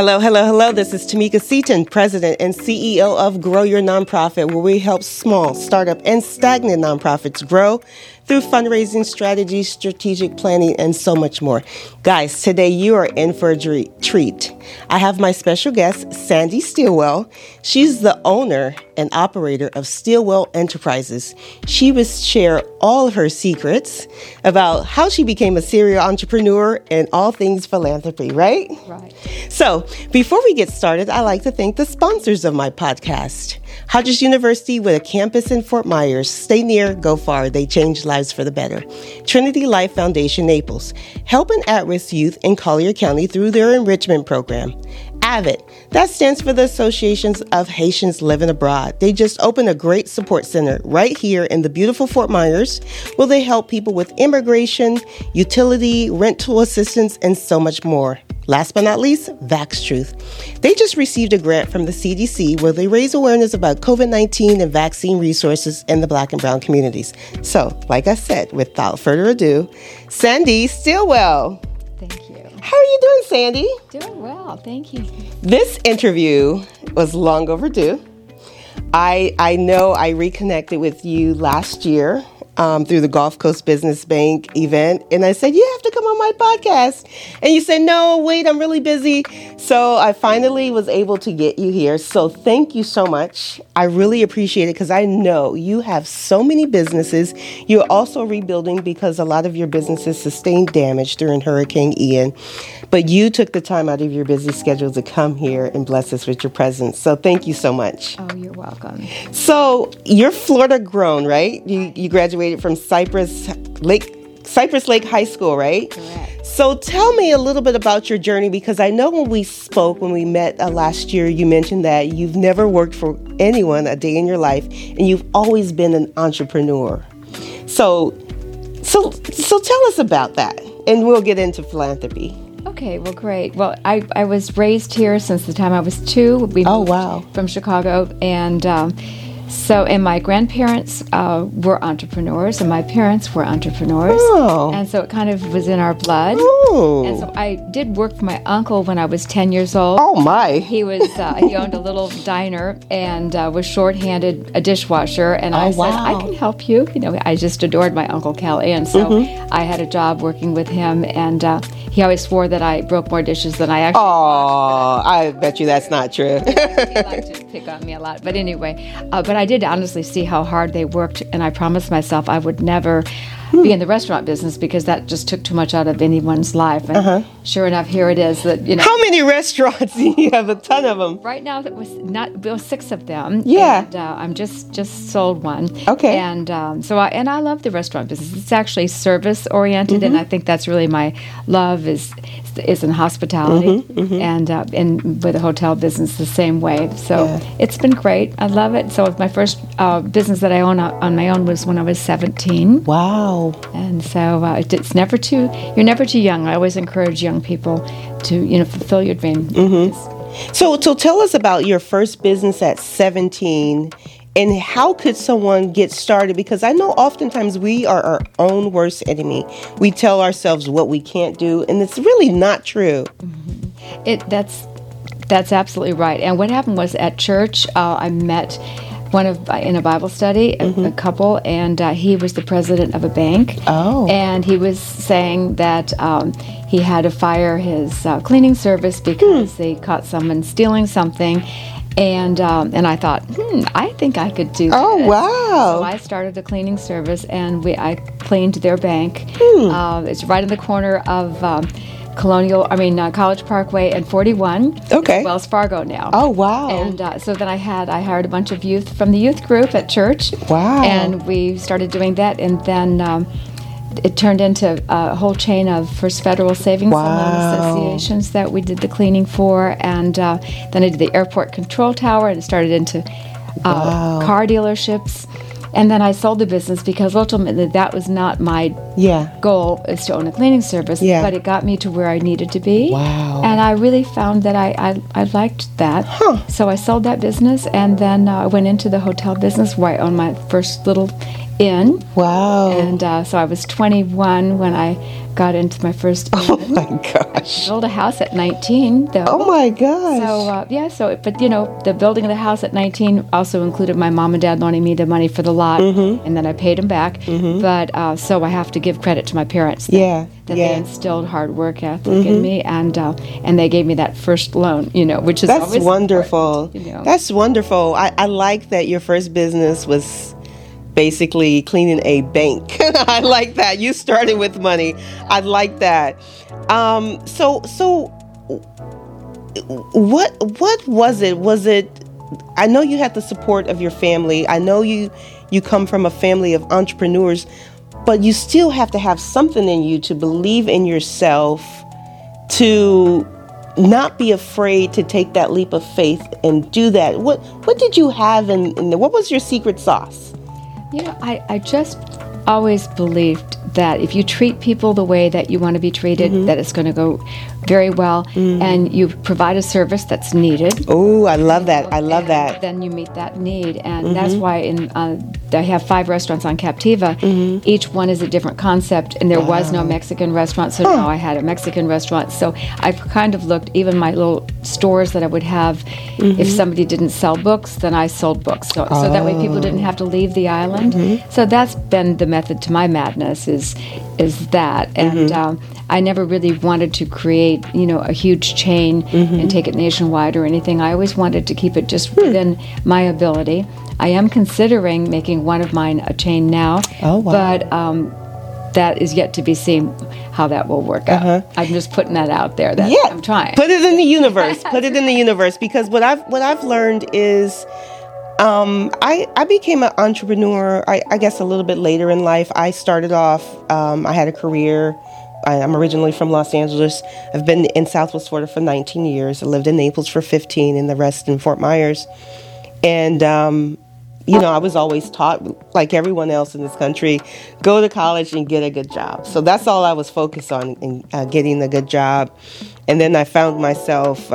Hello, hello, hello. This is Tamika Seaton, President and CEO of Grow Your Nonprofit, where we help small, startup, and stagnant nonprofits grow through fundraising strategies, strategic planning, and so much more. Guys, today you are in for a treat. I have my special guest, Sandy Stilwell. She's the owner and operator of Stilwell Enterprises. She will share all of her secrets about how she became a serial entrepreneur and all things philanthropy, right? Right. So, before we get started, I like to thank the sponsors of my podcast. Hodges University with a campus in Fort Myers. Stay near, go far. They change lives for the better. Trinity Life Foundation Naples, helping at risk youth in Collier County through their enrichment program. AVID, that stands for the Associations of Haitians Living Abroad. They just opened a great support center right here in the beautiful Fort Myers where they help people with immigration, utility, rental assistance, and so much more. Last but not least, Vax Truth. They just received a grant from the CDC where they raise awareness about COVID 19 and vaccine resources in the black and brown communities. So, like I said, without further ado, Sandy Stilwell. How are you doing, Sandy? Doing well, thank you. This interview was long overdue. I I know I reconnected with you last year um, through the Gulf Coast Business Bank event. And I said, You have to come on my podcast. And you said, No, wait, I'm really busy. So I finally was able to get you here. So thank you so much. I really appreciate it because I know you have so many businesses. You're also rebuilding because a lot of your businesses sustained damage during Hurricane Ian. But you took the time out of your busy schedule to come here and bless us with your presence. So thank you so much. Oh, you're welcome. So you're Florida grown, right? You, you graduated graduated from Cypress Lake Cypress Lake High School, right? Correct. So tell me a little bit about your journey because I know when we spoke, when we met uh, last year, you mentioned that you've never worked for anyone a day in your life and you've always been an entrepreneur. So, so, so tell us about that and we'll get into philanthropy. Okay, well, great. Well, I, I was raised here since the time I was two. We oh, wow. From Chicago. And, um, so, and my grandparents uh, were entrepreneurs, and my parents were entrepreneurs. Oh. And so it kind of was in our blood. Oh. And so I did work for my uncle when I was 10 years old. Oh, my. He was, uh, he owned a little diner and uh, was shorthanded a dishwasher. And I oh, said. I can help you. You know, I just adored my Uncle Cal. And so mm-hmm. I had a job working with him. And uh, he always swore that I broke more dishes than I actually Oh, I bet you that's not true. he liked to pick on me a lot. But anyway, uh, but I did honestly see how hard they worked, and I promised myself I would never be in the restaurant business because that just took too much out of anyone's life. And uh-huh. sure enough, here it is. That you know. How many restaurants? you have a ton of them. Right now, it was not there was six of them. Yeah. And, uh, I'm just just sold one. Okay. And um, so I and I love the restaurant business. It's actually service oriented, mm-hmm. and I think that's really my love is is in hospitality, mm-hmm, mm-hmm. and uh, and with the hotel business the same way. So yeah. it's been great. I love it. So my first uh, business that I own on my own was when I was 17. Wow. And so uh, it's never too you're never too young. I always encourage young people to you know fulfill your dream. Mm-hmm. So so tell us about your first business at 17 and how could someone get started because i know oftentimes we are our own worst enemy we tell ourselves what we can't do and it's really not true mm-hmm. it that's that's absolutely right and what happened was at church uh, i met one of in a Bible study, a, mm-hmm. a couple, and uh, he was the president of a bank. Oh, and he was saying that um, he had to fire his uh, cleaning service because hmm. they caught someone stealing something. And um, and I thought, hmm, I think I could do. Oh this. wow! So I started a cleaning service, and we I cleaned their bank. Hmm. Uh, it's right in the corner of. Um, Colonial, I mean uh, College Parkway and 41. Okay. Wells Fargo now. Oh wow! And uh, so then I had I hired a bunch of youth from the youth group at church. Wow! And we started doing that, and then. Um, it turned into a whole chain of First Federal Savings wow. and Loan Associations that we did the cleaning for, and uh, then I did the airport control tower, and it started into uh, wow. car dealerships. And then I sold the business because ultimately that was not my yeah. goal is to own a cleaning service. Yeah. But it got me to where I needed to be. Wow. And I really found that I, I, I liked that. Huh. So I sold that business and then uh, I went into the hotel business where I owned my first little inn. Wow. And uh, so I was 21 when I got into my first oh my gosh. I Built a house at 19, though. Oh my gosh. So, uh, yeah, so, but you know, the building of the house at 19 also included my mom and dad loaning me the money for the lot, Mm-hmm. and then I paid them back. But uh, so I have to give credit to my parents. that- Yeah, That yeah. they instilled hard work ethic in me, and uh, and they gave me that first loan, you know, which is That's wonderful. you know. That's wonderful. I, I like that your first business was basically cleaning a bank. I like that. You started with money. I like that. Um, so so what what was it? Was it I know you had the support of your family. I know you you come from a family of entrepreneurs, but you still have to have something in you to believe in yourself to not be afraid to take that leap of faith and do that. What what did you have in what was your secret sauce? You know, I, I just always believed that if you treat people the way that you want to be treated, Mm-hmm. that it's going to go very well, mm. and you provide a service that's needed. Oh, I love that. I love that. Then you meet that need, and that's mm-hmm. why in uh, I have five restaurants on Captiva. Mm-hmm. Each one is a different concept, and there was no Mexican restaurant, so now I had a Mexican restaurant. So I've kind of looked even my little stores that I would have. If mm-hmm. somebody didn't sell books, then I sold books, so, so that way people didn't oh. have to leave the island. So that's been the method to my madness is is that, and um, I never really wanted to create you know a huge chain and take it nationwide or anything. I always wanted to keep it just within my ability. I am considering making one of mine a chain now, Oh, wow. but um, that is yet to be seen how that will work out. I'm just putting that out there. That Uh-huh. Yeah, I'm trying. Put it in the universe. Put it in the universe because what I've what I've learned is, um, I I became an entrepreneur. I, I guess a little bit later in life. I started off. Um, I had a career. I, I'm originally from Los Angeles. I've been in Southwest Florida for 19 years. I lived in Naples for 15, and the rest in Fort Myers. And um, you know, I was always taught, like everyone else in this country, go to college and get a good job. So that's all I was focused on, in uh, getting a good job. And then I found myself.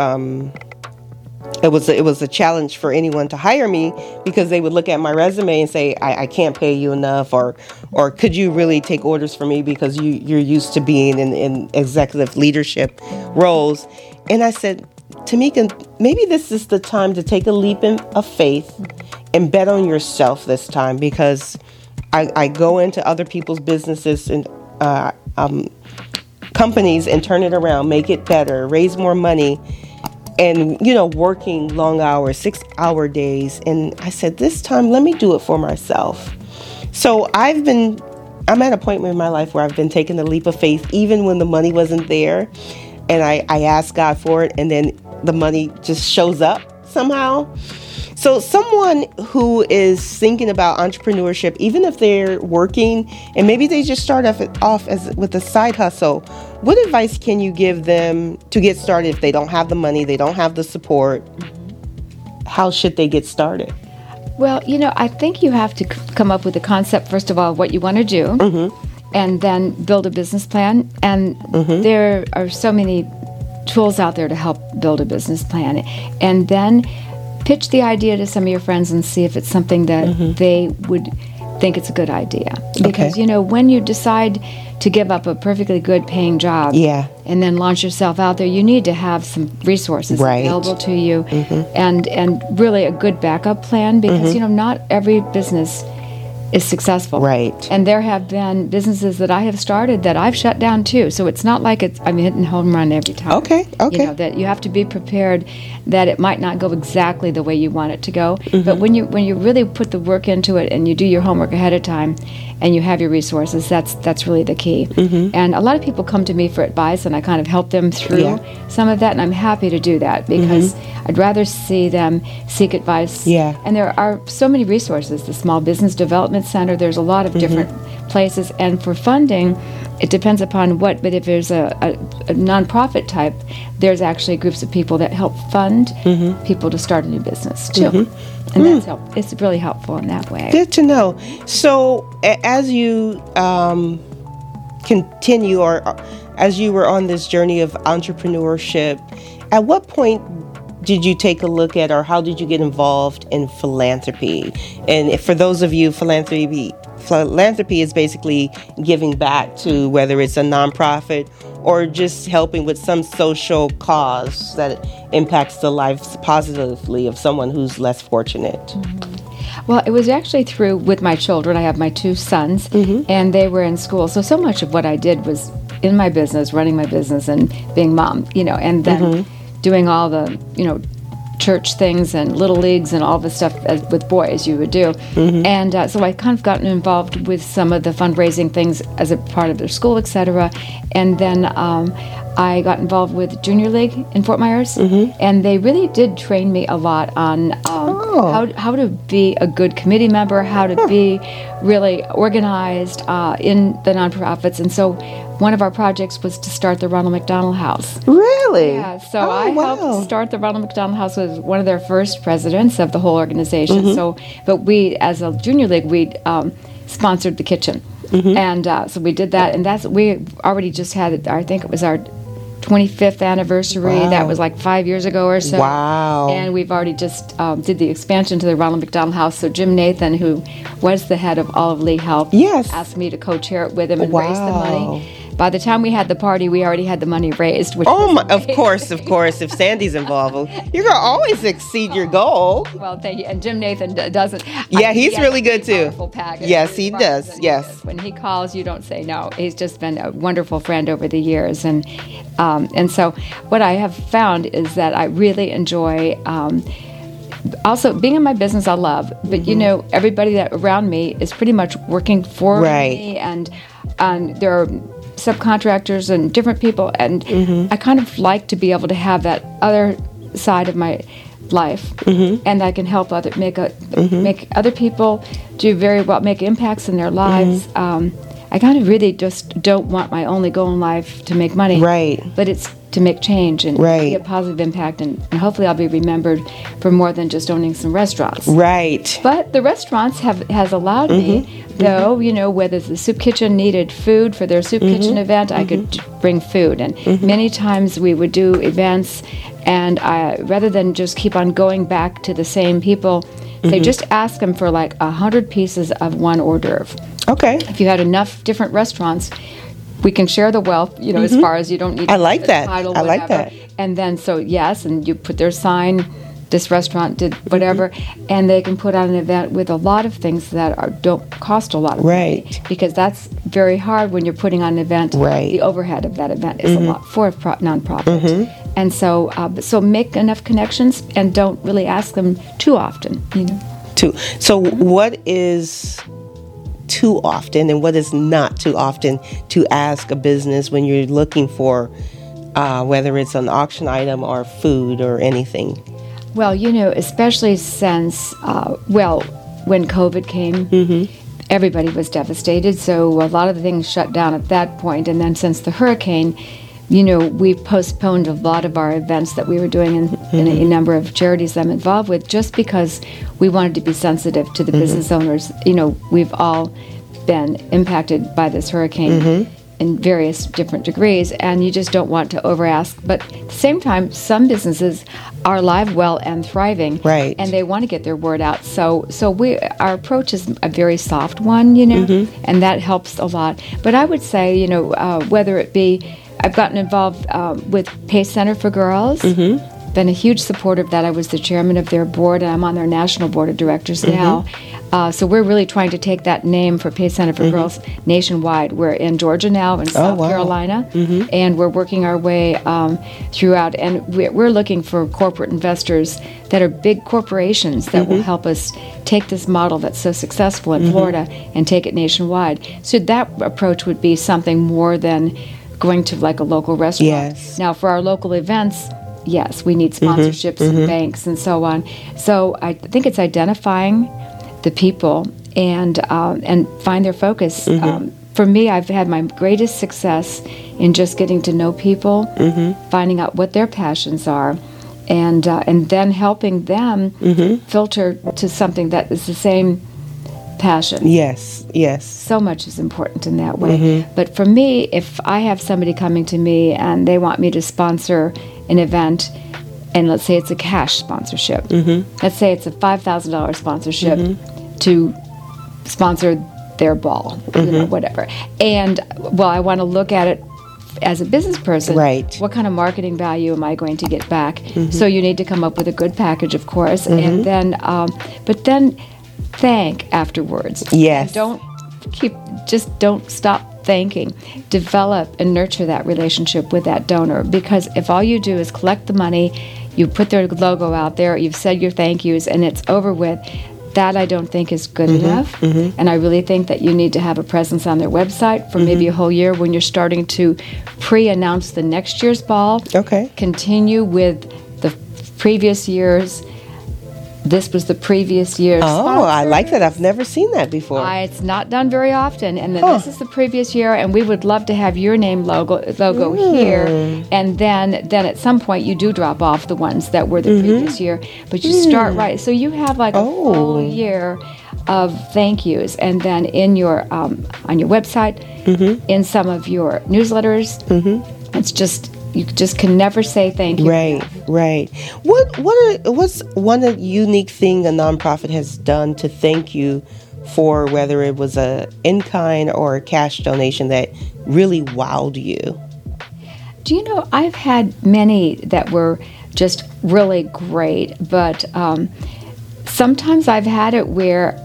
It was a, it was a challenge for anyone to hire me because they would look at my resume and say I, I can't pay you enough or or could you really take orders for me because you you're used to being in, in executive leadership roles? And I said Tamika maybe this is the time to take a leap in, of faith and bet on yourself this time because I, I go into other people's businesses and uh, um, companies and turn it around make it better raise more money and you know working long hours six hour days. And i said this time let me do it for myself. So i've been i'm at a point in my life where i've been taking the leap of faith even when the money wasn't there. And i, I asked god for it and then the money just shows up somehow. So someone who is thinking about entrepreneurship even if they're working and maybe they just start off, off as with a side hustle what advice can you give them to get started if they don't have the money they don't have the support how should they get started Well, you know, I think you have to c- come up with a concept, first of all, of what you want to do, Mm-hmm. and then build a business plan. And there are so many tools out there to help build a business plan. And then pitch the idea to some of your friends and see if it's something that Mm-hmm. they would think it's a good idea. Because, you know, when you decide to give up a perfectly good paying job Yeah. and then launch yourself out there, you need to have some resources Right. Mm-hmm. available to you and and really a good backup plan because you know not every business is successful Right. and there have been businesses that i have started that i've shut down too so it's not like it's i'm hitting home run every time Okay, okay. you know that you have to be prepared that it might not go exactly the way you want it to go Mm-hmm. but when you when you really put the work into it and you do your homework ahead of time and you have your resources that's that's really the key and a lot of people come to me for advice and i kind of help them through Mm-hmm. Yeah. some of that and i'm happy to do that because i'd rather see them seek advice Yeah. and there are so many resources the small business development center there's a lot of Mm-hmm. different places and for funding it depends upon what but if there's a, a, a nonprofit type there's actually groups of people that help fund Mm-hmm. people to start a new business too and that's help it's really helpful in that way Good to know. So, a- as you um, continue, or uh, as you were on this journey of entrepreneurship, at what point did you take a look at, or how did you get involved in philanthropy? And for those of you, philanthropy philanthropy is basically giving back to whether it's a nonprofit or just helping with some social cause that impacts the lives positively of someone who's less fortunate. Mm-hmm. Well, it was actually through with my children. I have my two sons, mm-hmm. and they were in school. So, so much of what I did was in my business, running my business, and being mom, you know, and then mm-hmm. Doing all the, you know, church things and little leagues and all the stuff as, with boys you would do. Mm-hmm. And uh, so I kind of gotten involved with some of the fundraising things as a part of their school, etc. And then um, I got involved with Junior League in Fort Myers, mm-hmm. and they really did train me a lot on um, oh. how, how to be a good committee member, how to be really organized uh, in the nonprofits. And so one of our projects was to start the Ronald McDonald House. Really? Yeah. So oh, I wow. helped start the Ronald McDonald House was one of their first presidents of the whole organization. Mm-hmm. So, but we, as a junior league, we um, sponsored the kitchen, mm-hmm. and uh, so we did that, and that's we already just had. I think it was our 25th anniversary. Wow. That was like five years ago or so. Wow. And we've already just um, did the expansion to the Ronald McDonald House. So Jim Nathan, who was the head of Olive Lee Health, yes. asked me to co-chair it with him and wow. raise the money by the time we had the party, we already had the money raised. oh, my, of course, of course. If Sandy's involved, you're gonna always exceed your goal. Well, thank you. And Jim Nathan doesn't. Yeah, I, he's he really good too. Yes, he does. Yes. When he calls, you don't say no. He's just been a wonderful friend over the years, and um, and so what I have found is that I really enjoy. Um, also being in my business i love but mm-hmm. you know everybody that around me is pretty much working for right. me and and there are subcontractors and different people, and mm-hmm. I kind of like to be able to have that other side of my life, mm-hmm. and I can help other make a mm-hmm. make other people do very well, make impacts in their lives. Mm-hmm. Um, I kind of really just don't want my only goal in life to make money, right? But it's to make change and right. be a positive impact, and, and, hopefully I'll be remembered for more than just owning some restaurants. Right. But the restaurants have has allowed mm-hmm. me, though you know whether the soup kitchen needed food for their soup mm-hmm. kitchen event, I could Mm-hmm. bring food, and many times we would do events, and I, rather than just keep on going back to the same people. They just ask them for like a hundred pieces of one hors d'oeuvre. Okay. If you had enough different restaurants, we can share the wealth, you know, Mm-hmm. as far as you don't need I like that. title, I like that. And then, so yes, and you put their sign, this restaurant did whatever, Mm-hmm. and they can put on an event with a lot of things that are, don't cost a lot of Right. money. Because that's very hard when you're putting on an event. Right. The overhead of that event is Mm-hmm. a lot for a pro- nonprofit. And so, uh, so make enough connections and don't really ask them too often, you know. Too. So, what is too often and what is not too often to ask a business when you're looking for uh, whether it's an auction item or food or anything? Well, you know, especially since, uh, well, when COVID came, Mm-hmm. everybody was devastated. So a lot of the things shut down at that point. And then since the hurricane, you know, we postponed a lot of our events that we were doing in, in Mm-hmm. a number of charities I'm involved with just because we wanted to be sensitive to the Mm-hmm. business owners. You know, we've all been impacted by this hurricane Mm-hmm. in various different degrees, and you just don't want to overask. But at the same time, some businesses are alive, well, and thriving, Right. And they want to get their word out. So, so we our approach is a very soft one, you know, Mm-hmm. and that helps a lot. But I would say, you know, uh, whether it be I've gotten involved um, with Pace Center for Girls. Mm-hmm. Been a huge supporter of that. I was the chairman of their board, and I'm on their national board of directors Mm-hmm. now. Uh, so we're really trying to take that name for Pace Center for Girls nationwide. We're in Georgia now, in South Mm-hmm. Oh, wow. Carolina, and we're working our way um, throughout. And we're, we're looking for corporate investors that are big corporations that Mm-hmm. will help us take this model that's so successful in Florida and take it nationwide. So that approach would be something more than going to like a local restaurant. Yes. Now, for our local events, yes, we need Mm-hmm. sponsorships and banks and so on. So I think it's identifying the people and um, and find their focus. Mm-hmm. Um, for me, I've had my greatest success in just getting to know people, Mm-hmm. finding out what their passions are, and uh, and then helping them Mm-hmm. filter to something that is the same passion Yes, yes. so much is important in that way. Mm-hmm. But for me, if I have somebody coming to me and they want me to sponsor an event, and let's say it's a cash sponsorship, Mm-hmm. let's say it's a five thousand dollars sponsorship to sponsor their ball, you know, mm-hmm. whatever. And well, I want to look at it as a business person. Right. What kind of marketing value am I going to get back? Mm-hmm. So you need to come up with a good package, of course, and mm-hmm. then, um, but then thank afterwards. Yes. Don't keep, just don't stop thanking. Develop and nurture that relationship with that donor because if all you do is collect the money, you put their logo out there, you've said your thank yous, and it's over with. That I don't think is good mm-hmm, enough. Mm-hmm. And I really think that you need to have a presence on their website for maybe mm-hmm. a whole year when you're starting to pre announce the next year's ball. Okay. Continue with the previous year's. This was the previous year's. Oh, I like that. I've never seen that before. Uh, it's not done very often, and then Huh. this is the previous year, and we would love to have your name logo logo Hmm. here, and then then at some point you do drop off the ones that were the Mm-hmm. previous year, but you start right, so you have like a Hmm. Oh. full year of thank yous, and then in your um, on your website, Mm-hmm. in some of your newsletters, it's just you just can never say thank you. Right, right. What what are, what's one unique thing a nonprofit has done to thank you for whether it was a in kind or a cash donation that really wowed you? Do you know, I've had many that were just really great, but um, sometimes I've had it where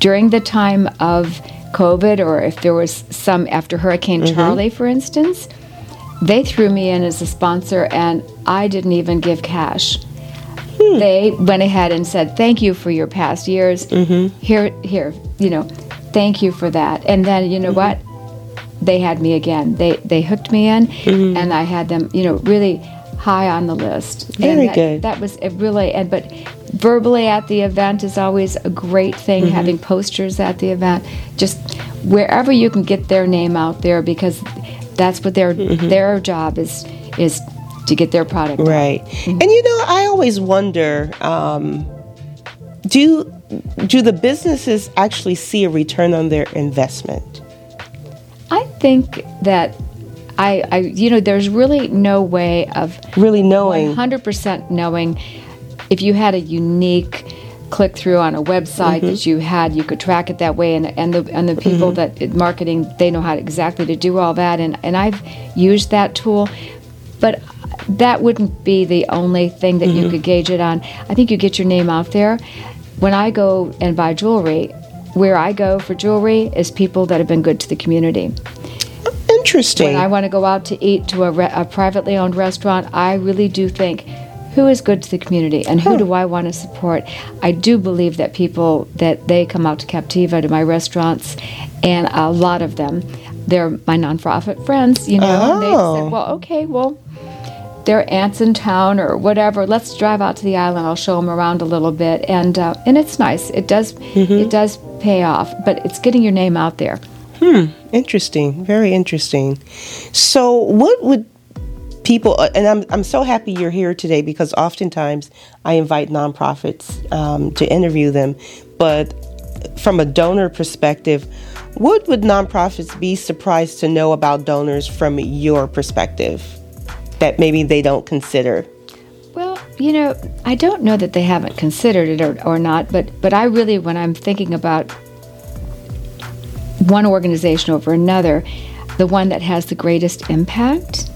during the time of COVID, or if there was some after Hurricane Charley, for instance, they threw me in as a sponsor and I didn't even give cash. Hmm. They went ahead and said, Thank you for your past years. Mm-hmm. Here, here, you know, thank you for that. And then, you know mm-hmm. what? they had me again. They they hooked me in, mm-hmm. and I had them, you know, really high on the list. Very that, good. That was it really, and but verbally at the event is always a great thing. Mm-hmm. Having posters at the event, just wherever you can get their name out there, because that's what their Mm-hmm. their job is is to get their product. Right. And you know, I always wonder um, do do the businesses actually see a return on their investment? I think that. I, I, you know, there's really no way of Really knowing. 100% knowing if you had a unique click through on a website that mm-hmm. you had you could track it that way and, and the and the people mm-hmm. that marketing they know how to, exactly to do all that and, and I've used that tool but that wouldn't be the only thing that you mm-hmm. could gauge it on. I think you get your name out there. When I go and buy jewelry where I go for jewelry is people that have been good to the community. Interesting. when I want to go out to eat to a, re- a privately owned restaurant, I really do think who is good to the community and who do I want to support. I do believe that people that they come out to Captiva to my restaurants, and a lot of them, they're my nonprofit friends. You know, and they Oh. said, "Well, okay, well." Their aunts in town or whatever. Let's drive out to the island. I'll show them around a little bit, and uh, and it's nice. It does it does pay off, but it's getting your name out there. Hmm. Interesting, very interesting. So, what would people? uh, And I'm I'm so happy you're here today because oftentimes I invite nonprofits um, to interview them, but from a donor perspective, what would nonprofits be surprised to know about donors from your perspective that maybe they don't consider? Well, you know, I don't know that they haven't considered it or, or not, but but I really, when I'm thinking about one organization over another, the one that has the greatest impact,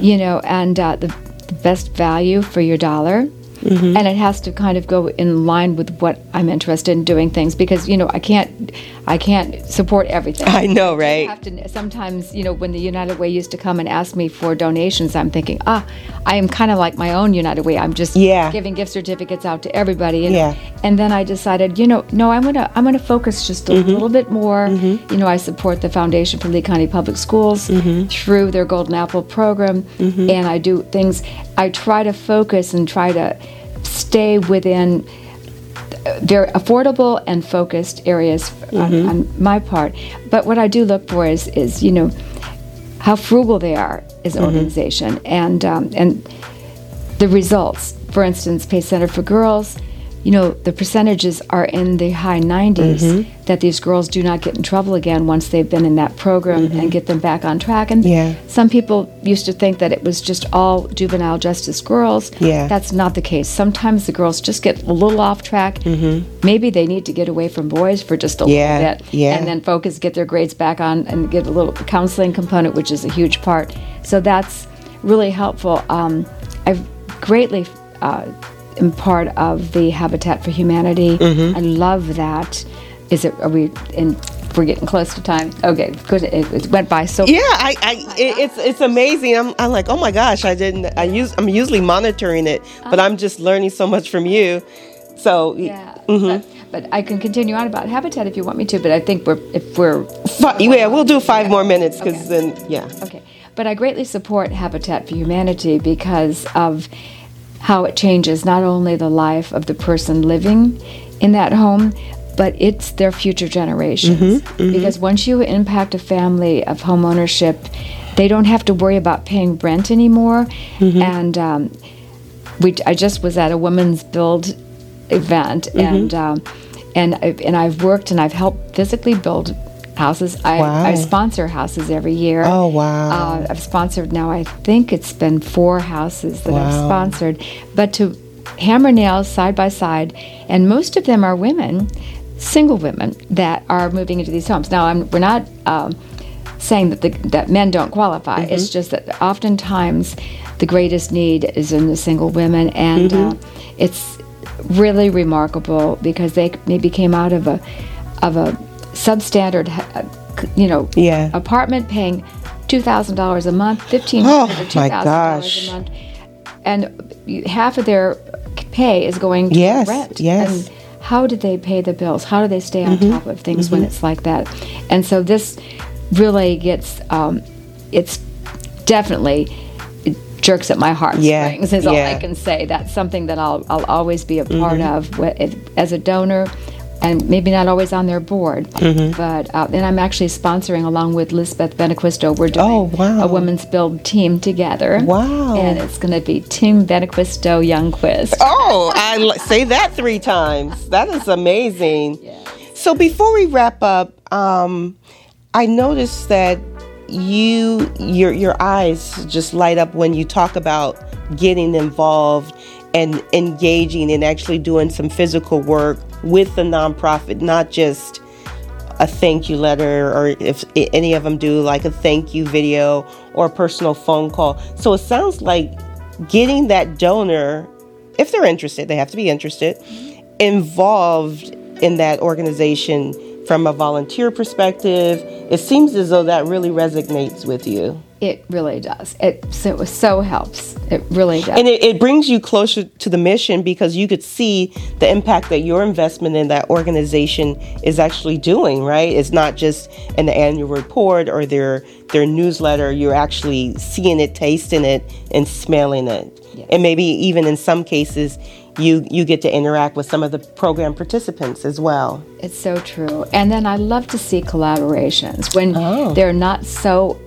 you know, and uh, the, the best value for your dollar. Mm-hmm. And it has to kind of go in line with what I'm interested in doing things because you know I can't I can't support everything. I know, I right? have to sometimes, you know, when the United Way used to come and ask me for donations, I'm thinking, ah, I am kind of like my own United Way. I'm just Yeah. giving gift certificates out to everybody. And, Yeah. and then I decided, you know, no, I'm gonna I'm gonna focus just a mm-hmm. little bit more. Mm-hmm. You know, I support the Foundation for Lee County Public Schools through their Golden Apple program, and I do things. I try to focus and try to stay within very affordable and focused areas on, on my part. But what I do look for is, is you know, how frugal they are as an organization and um, and the results. For instance, Pace Center for Girls, you know, the percentages are in the high 90s that these girls do not get in trouble again once they've been in that program and get them back on track. And Yeah. some people used to think that it was just all juvenile justice girls. Yeah. That's not the case. Sometimes the girls just get a little off track. Maybe they need to get away from boys for just a Yeah, little bit. yeah. And then focus, get their grades back on, and get a little counseling component, which is a huge part. So that's really helpful. Um, I've greatly uh, am part of the Habitat for Humanity. Mm-hmm. I love that. Is it? Are we? in we're getting close to time. Okay, good. It, it went by so. Yeah, I, I it, it's it's amazing. I'm, I'm like, oh my gosh, I didn't. I use I'm usually monitoring it, but I'm just learning so much from you. So Yeah. But, but I can continue on about habitat if you want me to. But I think we're if we're yeah, we'll do five more minutes because then yeah. Okay. But I greatly support Habitat for Humanity because of how it changes not only the life of the person living in that home, but it's their future generations. Because once you impact a family of home ownership, they don't have to worry about paying rent anymore. And um, we, I just was at a women's build event, and um, and I, and I've worked and I've helped physically build houses. I, Wow. I sponsor houses every year. Oh, wow. Uh, I've sponsored now. I think it's been four houses that I've sponsored, but to hammer nails side by side, and most of them are women, single women that are moving into these homes. Now, I'm, we're not. Um, saying that the, that men don't qualify. It's just that oftentimes the greatest need is in the single women, and uh, it's really remarkable because they maybe came out of a of a substandard, uh, you know, Yeah. apartment paying two thousand dollars a month, fifteen Oh, hundred or two my thousand dollars a month, and half of their pay is going to Yes, rent. yes. And how do they pay the bills? How do they stay on Mm-hmm. top of things when it's like that? And so this really gets, um, it's definitely it jerks at my heartstrings. Yeah, Is all yeah. I can say. That's something that I'll I'll always be a part Mm-hmm. of as a donor. And maybe not always on their board, Mm-hmm. but uh, and I'm actually sponsoring along with Lisbeth Benequisto. We're doing Oh, wow. a women's build team together. Wow. And it's going to be Team Benequisto Youngquist. Oh, I l- say that three times. That is amazing. So before we wrap up, um, I noticed that you your your eyes just light up when you talk about getting involved and engaging and actually doing some physical work with the nonprofit, not just a thank you letter or if any of them do like a thank you video or a personal phone call. So it sounds like getting that donor, if they're interested, they have to be interested, involved in that organization from a volunteer perspective. It seems as though that really resonates with you. It really does. It so, so helps. It really does. And it, it brings you closer to the mission because you could see the impact that your investment in that organization is actually doing, right? It's not just an annual report or their their newsletter. You're actually seeing it, tasting it, and smelling it. And maybe even in some cases you you get to interact with some of the program participants as well. It's so true. And then I love to see collaborations when Oh. they're not so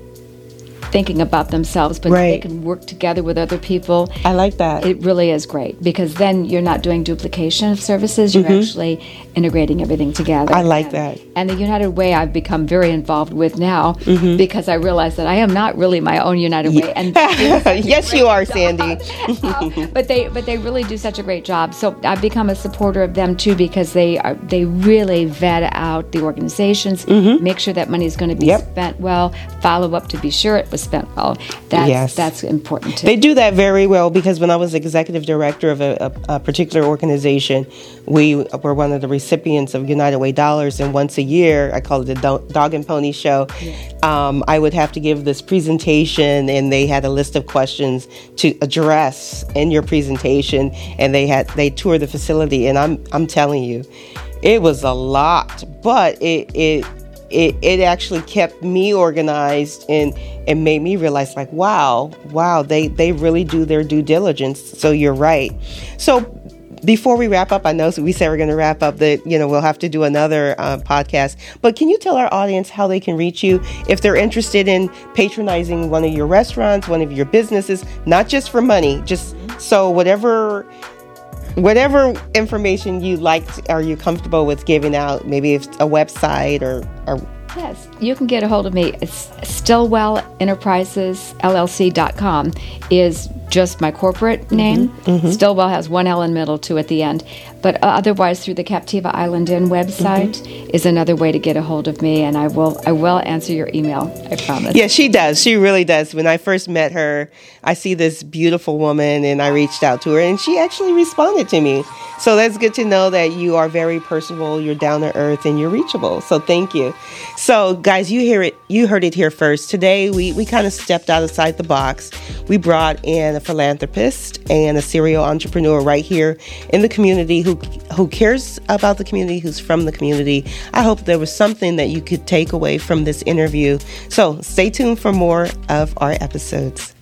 thinking about themselves, but they can work together with other people. I like that. It really is great because then you're not doing duplication of services. You're actually integrating everything together. Mm-hmm. I like And- that. And the United Way I've become very involved with now Mm-hmm. because I realize that I am not really my own United Way. And yes, you are, Sandy. Uh, but they but they really do such a great job. So I've become a supporter of them too because they are they really vet out the organizations, make sure that money is going to be Mm-hmm. Yep. spent well, follow up to be sure it was spent well. That's Yes. that's important too. They do that very well because when I was executive director of a, a, a particular organization, we were one of the recipients of United Way dollars, and once a year, I call it the Do- Dog and Pony Show. Um, I would have to give this presentation, and they had a list of questions to address in your presentation, and they had they toured the facility, and I'm I'm telling you, it was a lot, but it it it, it actually kept me organized and it made me realize like wow wow they they really do their due diligence. So you're right. So before we wrap up i know we said we're going to wrap up that you know we'll have to do another uh, podcast but can you tell our audience how they can reach you if they're interested in patronizing one of your restaurants one of your businesses not just for money just so whatever whatever information you like are you comfortable with giving out maybe if a website or, or Yes, you can get a hold of me. It's Stilwell Enterprises LLC.com is just my corporate mm-hmm, name. Mm-hmm. Stilwell has one L in middle, two at the end. But uh, otherwise, through the Captiva Island Inn website mm-hmm. is another way to get a hold of me, and I will I will answer your email. I promise. Yeah, she does. She really does. When I first met her, I see this beautiful woman, and I reached out to her, and she actually responded to me. So that's good to know that you are very personable, you're down to earth, and you're reachable. So thank you. So guys, you hear it. You heard it here first. Today we we kind of stepped outside the box. We brought in a philanthropist and a serial entrepreneur right here in the community who who cares about the community, who's from the community. I hope there was something that you could take away from this interview. So stay tuned for more of our episodes.